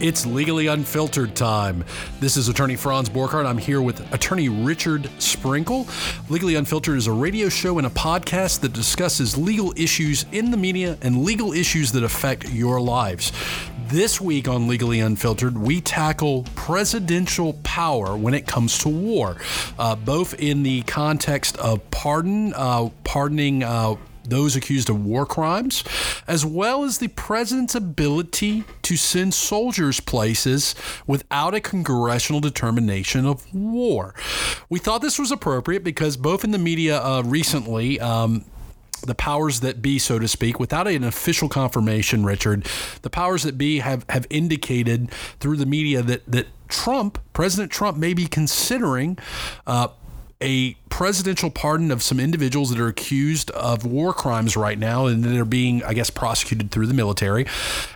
It's legally unfiltered time. This is attorney Franz Borchardt. I'm here with attorney Richard Sprinkle. Legally Unfiltered is a radio show and a podcast that discusses legal issues in the media and legal issues that affect your lives. This week on Legally Unfiltered, we tackle presidential power when it comes to war, uh, both in the context of pardon, uh, pardoning. Uh, those accused of war crimes, as well as the president's ability to send soldiers places without a congressional determination of war. We thought this was appropriate because both in the media uh, recently, um, the powers that be, so to speak, without an official confirmation, Richard, the powers that be have, have indicated through the media that, that Trump, President Trump, may be considering uh, a presidential pardon of some individuals that are accused of war crimes right now and that are being, I guess, prosecuted through the military,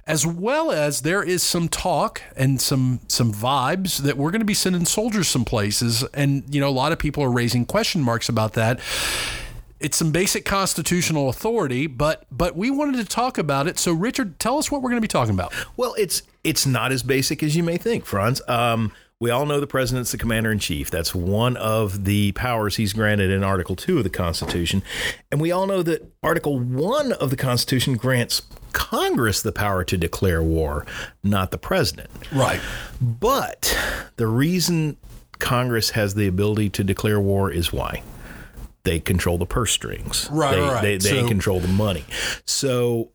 as well as there is some talk and some some vibes that we're going to be sending soldiers some places, and you know a lot of people are raising question marks about that. It's some basic constitutional authority, but but we wanted to talk about it. So, Richard, tell us what we're going to be talking about. Well, it's it's not as basic as you may think, Franz. Um, we all know the president's the commander in chief. That's one of the powers he's granted in Article 2 of the Constitution. And we all know that Article 1 of the Constitution grants Congress the power to declare war, not the president. Right. But the reason Congress has the ability to declare war is why? They control the purse strings. Right, they, right. They, they So- control the money. So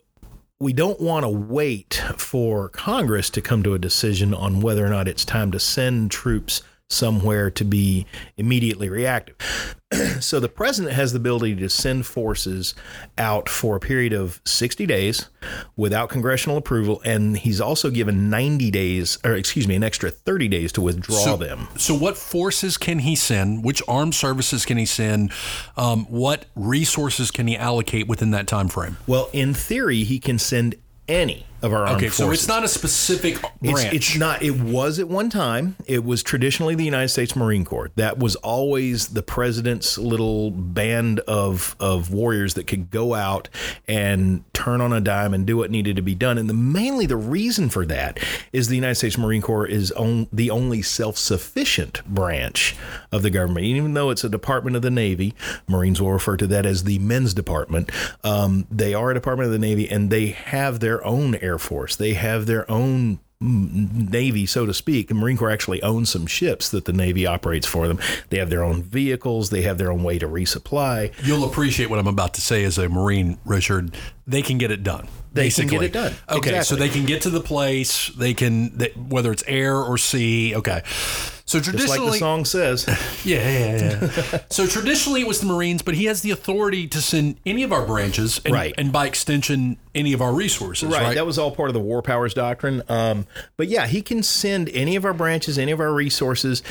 we don't want to wait for Congress to come to a decision on whether or not it's time to send troops somewhere to be immediately reactive. so the president has the ability to send forces out for a period of 60 days without congressional approval and he's also given 90 days or excuse me an extra 30 days to withdraw So- them. So, what forces can he send? Which armed services can he send? Um, what resources can he allocate within that time frame? Well, in theory he can send any of our armed Okay, so it's not a specific branch. it's not. It was at one time. It was traditionally the United States Marine Corps. That was always the president's little band of of warriors that could go out and turn on a dime and do what needed to be done. And the mainly the reason for that is the United States Marine Corps is on, the only self sufficient branch of the government. Even though it's a department of the Navy, Marines will refer to that as the men's department. Um, they are a department of the Navy, and they have their own Air Force. They have their own Navy, so to speak. The Marine Corps actually owns some ships that the Navy operates for them. They have their own vehicles. They have their own way to resupply. You'll appreciate what I'm about to say as a Marine, Richard. They can get it done. They can get it done. Okay, so they can get to the place. They can, they, whether it's air or sea. Okay, so traditionally, like the song says. Yeah, yeah, yeah. so traditionally it was the Marines, but he has the authority to send any of our branches, and, Right. and by extension, any of our resources. Right. Right. That was all part of the War Powers Doctrine. Um, but yeah, he can send any of our branches, any of our resources.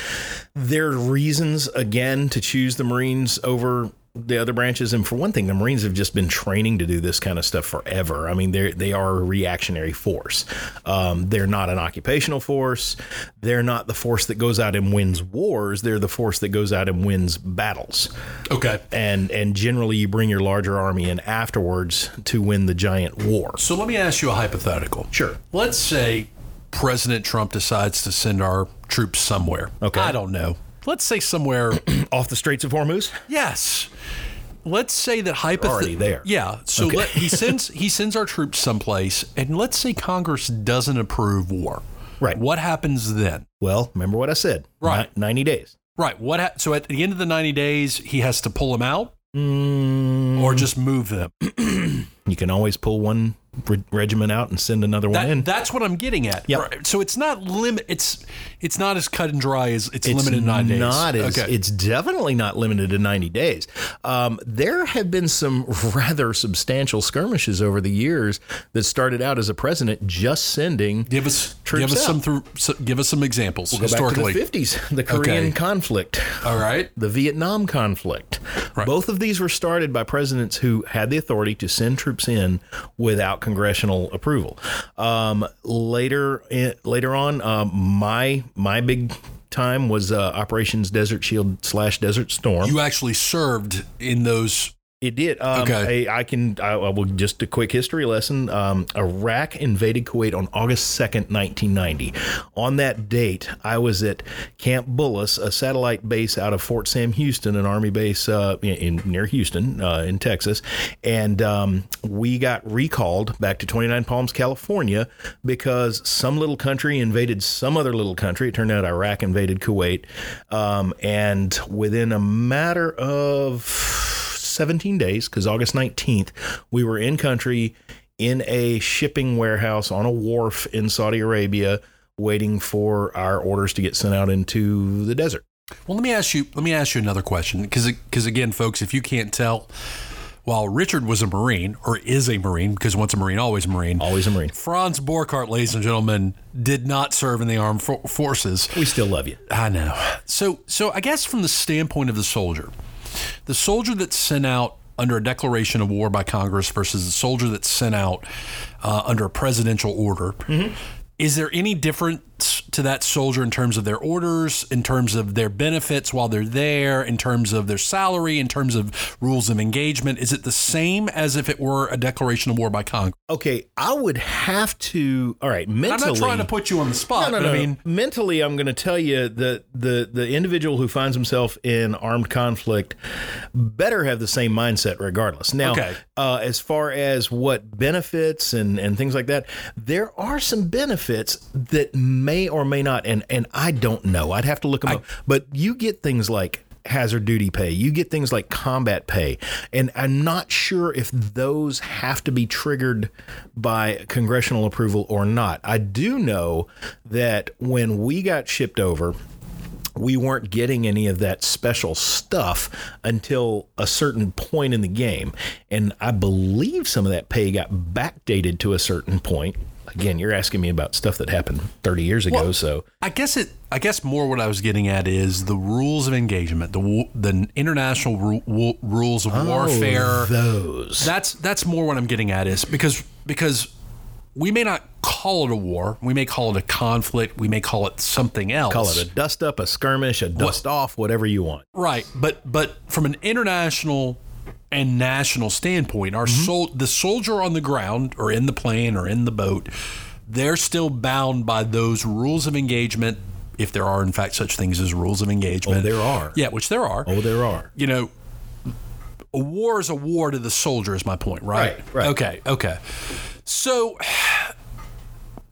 There are reasons, again, to choose the Marines over the other branches. And for one thing, the Marines have just been training to do this kind of stuff forever. I mean, they they are a reactionary force. Um, they're not an occupational force. They're not the force that goes out and wins wars. They're the force that goes out and wins battles okay. and and generally you bring your larger army in afterwards to win the giant war. So let me ask you a hypothetical. Sure. Let's say President Trump decides to send our troops somewhere. Okay. I don't know. Let's say somewhere. Off the Straits of Hormuz? yes. Let's say that already hypothetically. there. Yeah. So let, he sends he sends our troops someplace, and let's say Congress doesn't approve war. Right. What happens then? Well, remember what I said. Right. Ni- 90 days. Right. What? Ha- so at the end of the ninety days, he has to pull them out, Mm, or just move them. you can always pull one re- regiment out and send another one in. That's what I'm getting at. Yep. Right. So it's not limit. It's it's not as cut and dry as it's, it's limited to nine days. not as okay. it's definitely not limited to 90 days. Um, there have been some rather substantial skirmishes over the years that started out as a president just sending give us troops give us out. some through. Give us some examples go back to historically. the 50s, the Korean Okay. conflict. All right. the Vietnam conflict. Right. Both of these were started by presidents who had the authority to send troops in without congressional approval. Um, later, in, later on, um, my my big time was uh, Operations Desert Shield slash Desert Storm. You actually served in those It did. Um, Okay. I, I can. I, I will just a quick history lesson. Um, Iraq invaded Kuwait on August second, nineteen ninety. On that date, I was at Camp Bullis, a satellite base out of Fort Sam Houston, an army base uh, in, in near Houston, uh, in Texas, and um, we got recalled back to Twenty Nine Palms, California, because some little country invaded some other little country. It turned out Iraq invaded Kuwait, um, and within a matter of 17 days because August 19th, we were in country in a shipping warehouse on a wharf in Saudi Arabia waiting for our orders to get sent out into the desert. Well, let me ask you. Let me ask you another question, because because again, folks, if you can't tell, while Richard was a Marine or is a Marine, because once a Marine, always a Marine. Always a Marine. Franz Borchardt, ladies and gentlemen, did not serve in the armed forces. We still love you. I know. So, so I guess from the standpoint of the soldier, the soldier that's sent out under a declaration of war by Congress versus the soldier that's sent out uh, under a presidential order. Is there any difference to that soldier in terms of their orders, in terms of their benefits while they're there, in terms of their salary, in terms of rules of engagement? Is it the same as if it were a declaration of war by Congress? Okay, I would have to. All right, mentally. I'm not trying to put you on the spot, No, no, but no. I mean, mentally, I'm going to tell you that the the individual who finds himself in armed conflict better have the same mindset, regardless. Now, Okay. uh, as far as what benefits and and things like that, there are some benefits that may or may not, and and I don't know. I'd have to look them up. But you get things like hazard duty pay. You get things like combat pay. And I'm not sure if those have to be triggered by congressional approval or not. I do know that when we got shipped over, we weren't getting any of that special stuff until a certain point in the game. And I believe some of that pay got backdated to a certain point. Again, you're asking me about stuff that happened 30 years ago, Well, so I guess it. I guess more what I was getting at is the rules of engagement, the the international ru- wu- rules of oh, warfare. Oh, those. That's that's more what I'm getting at is because because we may not call it a war, we may call it a conflict, we may call it something else. Call it a dust up, a skirmish, a dust off, whatever you want. Right, but but from an international and national standpoint, our mm-hmm. sol- the soldier on the ground or in the plane or in the boat, they're still bound by those rules of engagement, if there are in fact such things as rules of engagement. Oh, there are. Yeah, which there are. Oh, there are. You know, a war is a war to the soldier is my point, right? Right, right. Okay, okay. So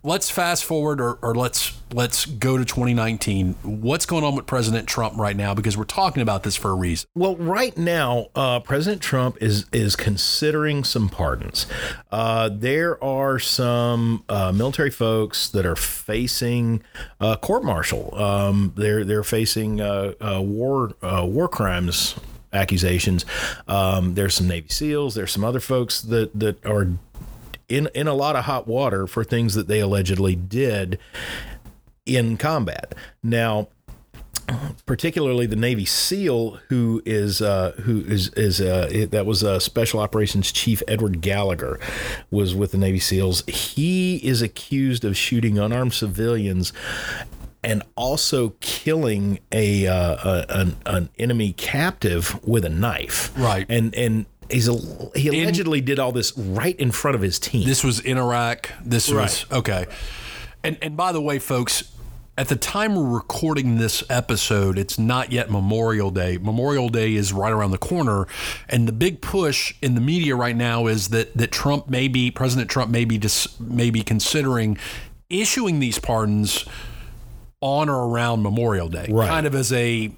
let's fast forward or, or let's let's go to 2019. What's going on with President Trump right now? Because we're talking about this for a reason. Well, right now, uh, President Trump is is considering some pardons. Uh, there are some uh, military folks that are facing uh, court martial. Um, they're they're facing uh, uh, war war crimes accusations. Um, there's some Navy SEALs. There's some other folks that that are in in a lot of hot water for things that they allegedly did in combat. Now, particularly the Navy SEAL who is uh, who is is uh, it- that was uh, Special Operations Chief Edward Gallagher was with the Navy SEALs. He is accused of shooting unarmed civilians and also killing a, uh, a an, an enemy captive with a knife. Right. and and. He's a, he allegedly did all this right in front of his team. This was in Iraq. This was okay. And and by the way, folks, at the time we're recording this episode, it's not yet Memorial Day. Memorial Day is right around the corner, and the big push in the media right now is that that Trump may be President Trump may be dis, may be considering issuing these pardons on or around Memorial Day, Right. kind of as a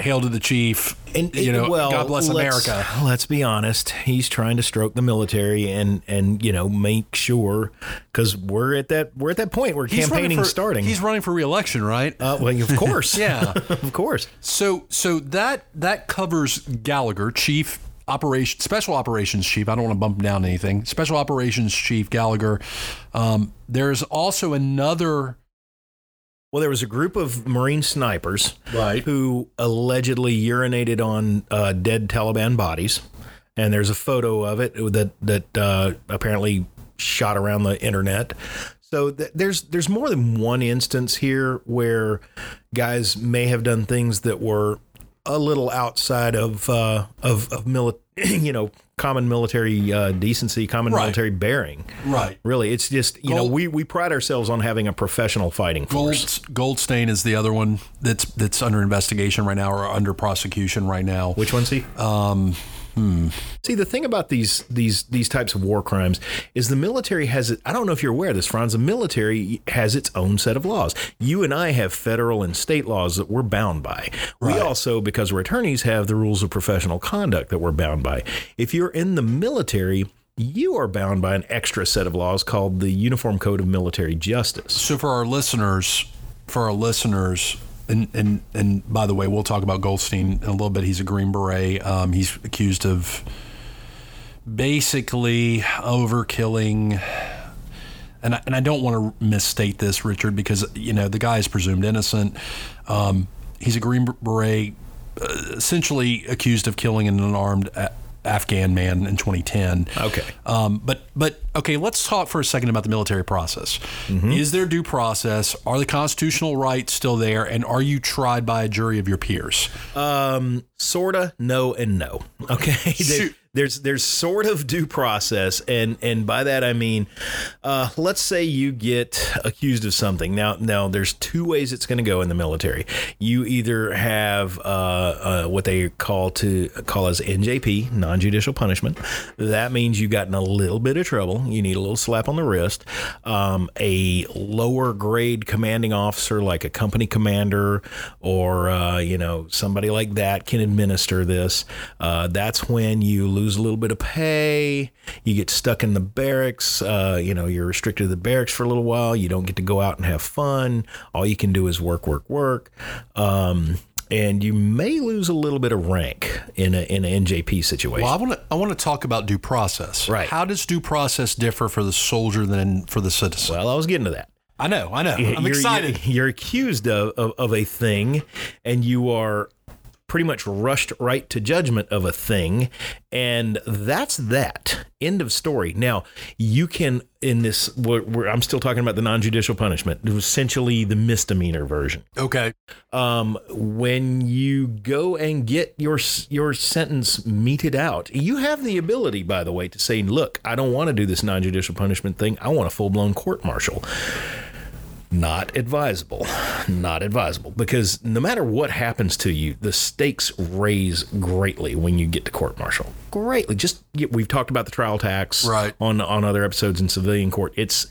hail to the chief. And you know, well, God bless let's- America. Let's be honest. He's trying to stroke the military and and you know make sure because we're at that we're at that point where He's running campaigning's for- starting. He's running for reelection, right? uh, well, of course, Yeah. of course. So so that that covers Gallagher, chief operation special operations chief. I don't want to bump down anything. Special operations chief Gallagher. Um, there's also another Well, there was a group of Marine snipers Right. who allegedly urinated on uh, dead Taliban bodies, and there's a photo of it that that uh, apparently shot around the internet. So th- there's there's more than one instance here where guys may have done things that were a little outside of uh, of of mili- you know, common military uh, decency, common Right. military bearing. Right. Really, it's just you know we, we pride ourselves on having a professional fighting force. Gold, Goldstein is the other one that's that's under investigation right now or under prosecution right now. Which one's he? Um, See, the thing about these these these types of war crimes is the military has it. I don't know if you're aware of this, Franz. The military has its own set of laws. You and I have federal and state laws that we're bound by. We also, because we're attorneys, have the rules of professional conduct that we're bound by. If you're in the military. You are bound by an extra set of laws called the Uniform Code of Military Justice. So for our listeners, for our listeners, and and and by the way, we'll talk about Goldstein in a little bit. He's a Green Beret. Um, he's accused of basically overkilling. And I, and I don't want to misstate this, Richard, because you know the guy is presumed innocent. Um, he's a Green Beret, uh, essentially accused of killing an unarmed Afghan man in 2010. Okay. Um, but but okay, let's talk for a second about the military process. Is there due process? Are the constitutional rights still there? And are you tried by a jury of your peers? Um, sorta, no, and no. Okay. There's there's sort of due process, and and by that I mean, uh, let's say you get accused of something. Now now there's two ways it's going to go in the military. You either have uh, uh, what they call to call as NJP, non-judicial punishment. That means you got in a little bit of trouble. You need a little slap on the wrist. Um, a lower grade commanding officer, like a company commander or uh, you know somebody like that, can administer this. Uh, that's when you lose a little bit of pay. You get stuck in the barracks. Uh, you know you're restricted to the barracks for a little while. You don't get to go out and have fun. All you can do is work, work, work. Um, and you may lose a little bit of rank in a in an NJP situation. Well, I want to I want to talk about due process. Right. How does due process differ for the soldier than for the citizen? Well, I was getting to that. I know, I know. I'm you're, excited. You're, you're accused of, of, of a thing, and you are pretty much rushed right to judgment of a thing, and that's that. End of story. Now, you can, in this, we're, we're- I'm still talking about the non judicial punishment, essentially the misdemeanor version. okay. Um, when you go and get your your sentence meted out, you have the ability, by the way, to say, "Look, I don't want to do this non-judicial punishment thing. I want a full-blown court martial." Not advisable. Not advisable because no matter what happens to you, the stakes raise greatly when you get to court martial. Greatly. Just we've talked about the trial tax Right. on on other episodes in civilian court. It's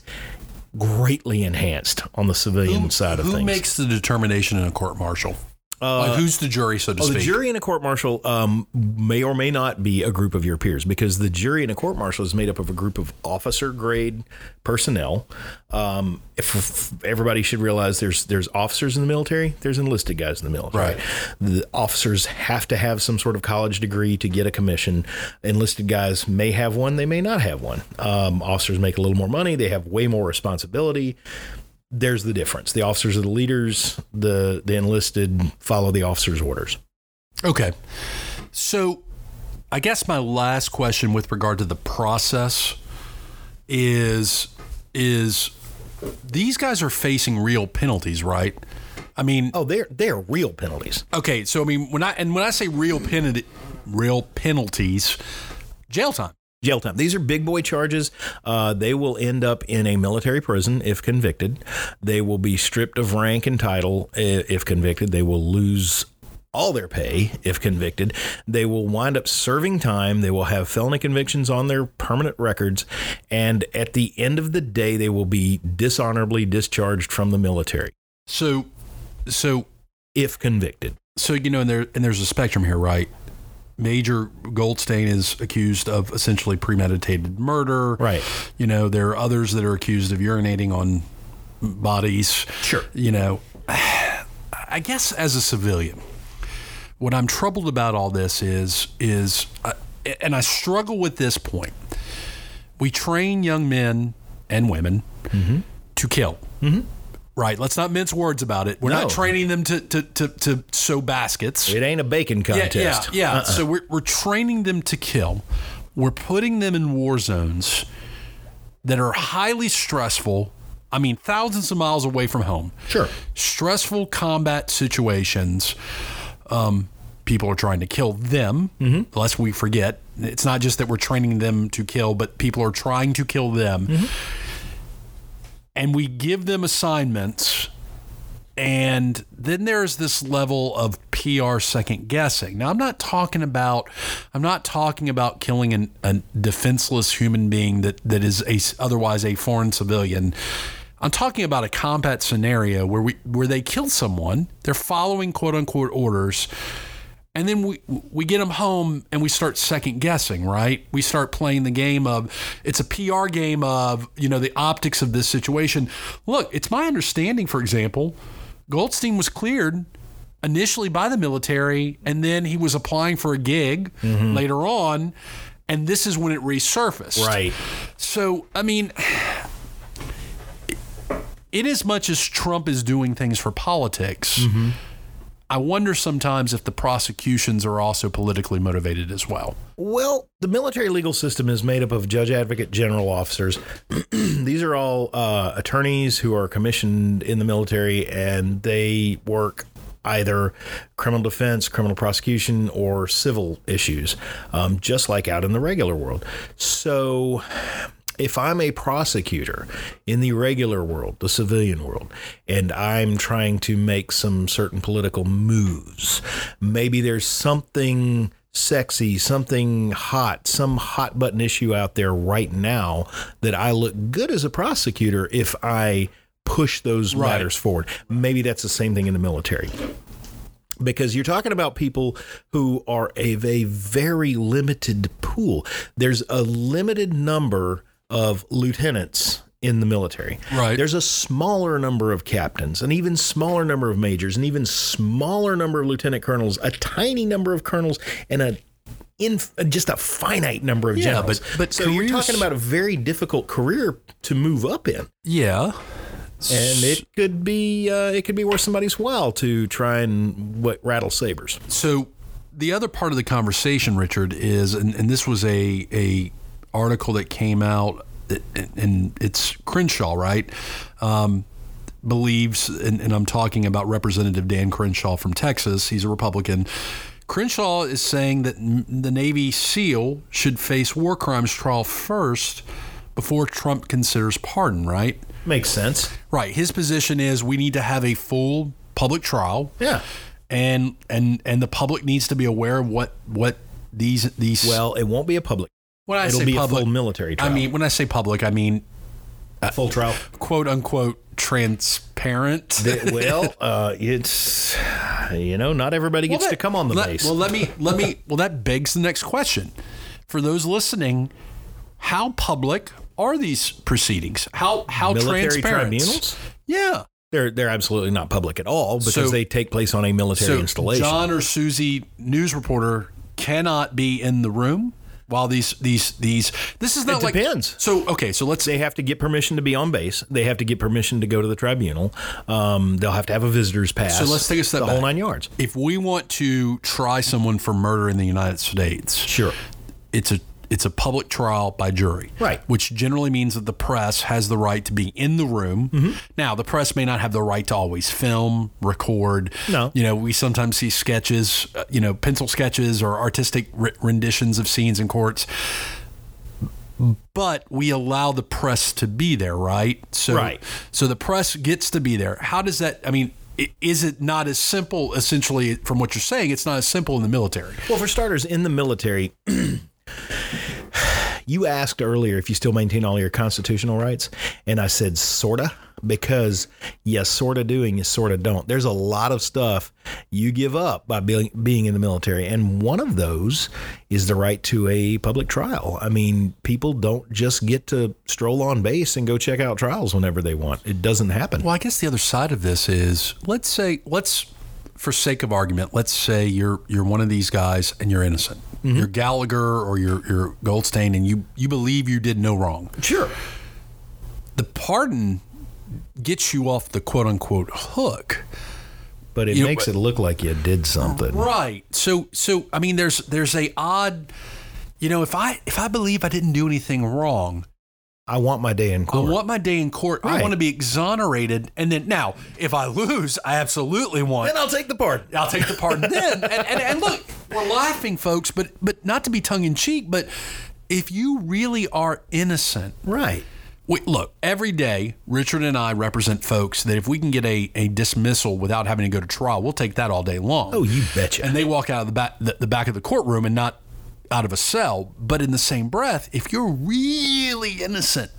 greatly enhanced on the civilian side of Who things. Who makes the determination in a court martial? Like who's the jury, so to Oh, speak? the jury in a court martial um, may or may not be a group of your peers because the jury in a court martial is made up of a group of officer grade personnel. Um, if, if everybody should realize there's there's officers in the military, there's enlisted guys in the military. Right. The officers have to have some sort of college degree to get a commission. Enlisted guys may have one, they may not have one. Um, officers make a little more money, they have way more responsibility there's the difference. The officers are the leaders. The the enlisted follow the officers' orders. Okay. So, I guess my last question with regard to the process is is these guys are facing real penalties, right? I mean, Oh, they're they're real penalties. okay, so I mean, when I and when I say real penalty, real penalties, jail time. Jail time. These are big boy charges. Uh, they will end up in a military prison if convicted. They will be stripped of rank and title if convicted. They will lose all their pay if convicted. They will wind up serving time. They will have felony convictions on their permanent records. And at the end of the day, they will be dishonorably discharged from the military So, so if convicted. so you know, and there and there's a spectrum here, right? Major Goldstein is accused of essentially premeditated murder. Right. You know, there are others that are accused of urinating on bodies. Sure. You know, I guess as a civilian, what I'm troubled about all this is is, uh, and I struggle with this point. We train young men and women to kill. Right. Let's not mince words about it. We're No. not training them to, to, to, to sew baskets. It ain't a bacon contest. Yeah, yeah, yeah. So we're, we're training them to kill. We're putting them in war zones that are highly stressful. I mean, thousands of miles away from home. Sure. Stressful combat situations. Um, people are trying to kill them, lest we forget It's not just that we're training them to kill, but people are trying to kill them. Mm-hmm. And we give them assignments and then there's this level of PR second guessing. Now I'm not talking about I'm not talking about killing an, a defenseless human being that that is a otherwise a foreign civilian. I'm talking about a combat scenario where we where they kill someone, they're following quote unquote orders, and then we we get them home and we start second guessing, right? We start playing the game of it's a PR game of you know the optics of this situation. Look, it's my understanding, for example, Goldstein was cleared initially by the military, and then he was applying for a gig mm-hmm. later on, and this is when it resurfaced. Right. So, I mean, in as much as Trump is doing things for politics, mm-hmm. I wonder sometimes if the prosecutions are also politically motivated as well. Well, the military legal system is made up of judge, advocate, general officers. These are all uh, attorneys who are commissioned in the military, and they work either criminal defense, criminal prosecution, or civil issues, um, just like out in the regular world. So if I'm a prosecutor in the regular world, the civilian world, and I'm trying to make some certain political moves, maybe there's something sexy, something hot, some hot button issue out there right now that I look good as a prosecutor if I push those Right. matters forward. Maybe that's the same thing in the military because you're talking about people who are a, a very limited pool. There's a limited number of lieutenants in the military. Right. There's a smaller number of captains, an even smaller number of majors, an even smaller number of lieutenant colonels, a tiny number of colonels, and a in just a finite number of Yeah, generals. but- but so you're talking about a very difficult career to move up in Yeah. and it could be uh, it could be worth somebody's while to try and what rattle sabers. So the other part of the conversation, Richard, is and, and this was a a article that came out, and it's Crenshaw, right? Um, believes, and, and I'm talking about Representative Dan Crenshaw from Texas. He's a Republican. Crenshaw is saying that the Navy SEAL should face war crimes trial first before Trump considers pardon, right? Makes sense. Right. His position is we need to have a full public trial Yeah. and and and the public needs to be aware of what what these these Well, it won't be a public. When I It'll say be public a full military I mean when I say public I mean full trial. quote unquote transparent Th- well, uh, it's you know not everybody gets to that- come on the let- base. Well, let me let me well that begs the next question. For those listening, how public are these proceedings? How how military transparent? tribunals. Yeah. They're they're absolutely not public at all because So- they take place on a military So installation. John or Susie, news reporter, cannot be in the room while these these these. This is not It like depends. So okay, so let's they have to get permission to be on base. They have to get permission to go to the tribunal. Um, they'll have to have a visitor's pass. So let's take a step the whole nine yards. if we want to try someone for murder in the United States, Sure. it's a it's a public trial by jury, Right. Which generally means that the press has the right to be in the room. Mm-hmm. Now, the press may not have the right to always film, record. No. you know, we sometimes see sketches, uh, you know, pencil sketches or artistic r- renditions of scenes in courts. But we allow the press to be there, right? So, Right. So the press gets to be there. How does that? I mean. Is it not as simple, essentially, from what you're saying? It's not as simple in the military. Well, for starters, in the military, you asked earlier if you still maintain all your constitutional rights, and I said sorta because yes, sorta doing is sorta don't. There's a lot of stuff you give up by being being in the military, and one of those is the right to a public trial. I mean, people don't just get to stroll on base and go check out trials whenever they want. It doesn't happen. Well, I guess the other side of this is let's say let's for sake of argument, let's say you're you're one of these guys and you're innocent. Mm-hmm. You're Gallagher or you're you're Goldstein and you you believe you did no wrong. Sure. The pardon gets you off the quote unquote hook. But it You know, makes but- it look like you did something. Right. So so I mean there's there's a odd you know if I if I believe I didn't do anything wrong, I want my day in court. I want my day in court. I want to be exonerated and then now if I lose, I absolutely want then I'll take the pardon. I'll take the pardon then. And, and, and look, we're laughing, folks, but but not to be tongue in cheek, but if you really are innocent, Right. Wait, look, every day, Richard and I represent folks that if we can get a, a dismissal without having to go to trial, we'll take that all day long. Oh, you betcha. And they walk out of the back, the, the back of the courtroom and not out of a cell. But in the same breath, if you're really innocent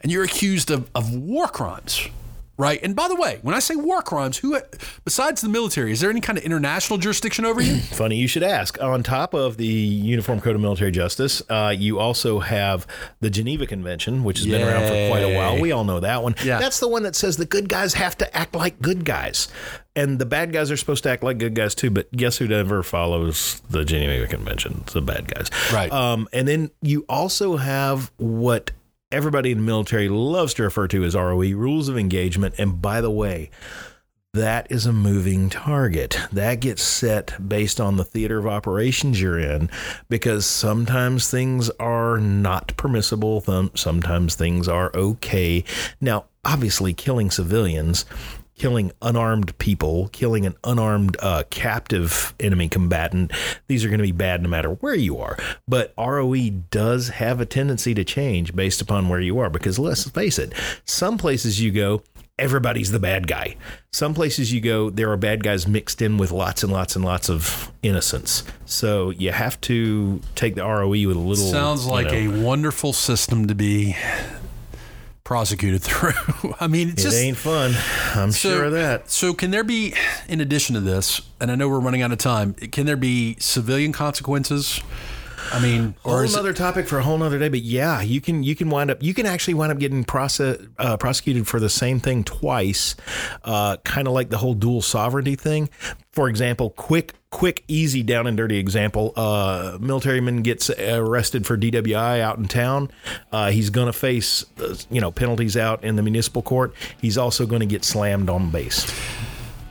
and you're accused of, of war crimes, right? And by the way, when I say war crimes, who besides the military, is there any kind of international jurisdiction over you? Funny you should ask. On top of the Uniform Code of Military Justice, uh, you also have the Geneva Convention, which has been around for quite a while. We all know that one. Yeah. That's the one that says the good guys have to act like good guys. And the bad guys are supposed to act like good guys too, but guess who never follows the Geneva Convention? It's the bad guys. Right. Um, and then you also have what everybody in the military loves to refer to as ROE, rules of engagement. And by the way, that is a moving target. That gets set based on the theater of operations you're in because sometimes things are not permissible, sometimes things are okay. Now, obviously, killing civilians. Killing unarmed people, killing an unarmed uh, captive enemy combatant, these are going to be bad no matter where you are. But ROE does have a tendency to change based upon where you are because let's face it, some places you go, everybody's the bad guy. Some places you go, there are bad guys mixed in with lots and lots and lots of innocence. So you have to take the ROE with a little. Sounds you like know, a wonderful system to be prosecuted through. I mean, it's It just ain't fun. I'm sure of that. So, can there be, in addition to this, and I know we're running out of time, can there be civilian consequences? I mean, or Whole another topic for a whole nother day, but yeah, you can you can wind up you can actually wind up getting process, uh, prosecuted for the same thing twice, uh, kind of like the whole dual sovereignty thing. For example, quick quick easy down and dirty example: uh, militaryman gets arrested for DWI out in town. Uh, he's going to face uh, you know penalties out in the municipal court. He's also going to get slammed on base.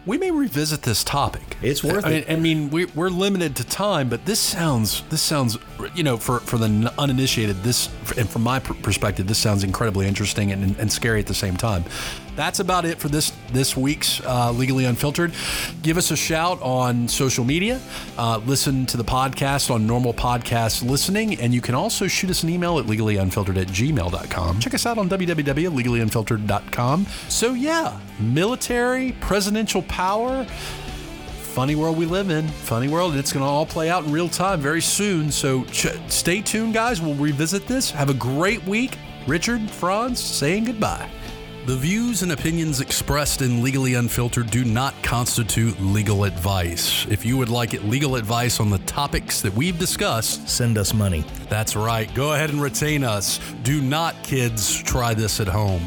We may revisit this topic. It's worth I it. I mean, we, we're limited to time, but this sounds this sounds you know for for the uninitiated this and from my perspective this sounds incredibly interesting and, and scary at the same time. That's about it for this this week's uh, legally unfiltered. Give us a shout on social media. Uh, listen to the podcast on normal podcast listening, and you can also shoot us an email at legallyunfiltered at gmail.com. Check us out on www.legallyunfiltered.com. So yeah, military, presidential power funny world we live in. Funny world. It's going to all play out in real time very soon. So ch- stay tuned, guys. We'll revisit this. Have a great week. Richard, Franz, saying goodbye. The views and opinions expressed in Legally Unfiltered do not constitute legal advice. If you would like legal advice on the topics that we've discussed, Send us money. that's right. Go ahead and retain us. Do not, kids, try this at home.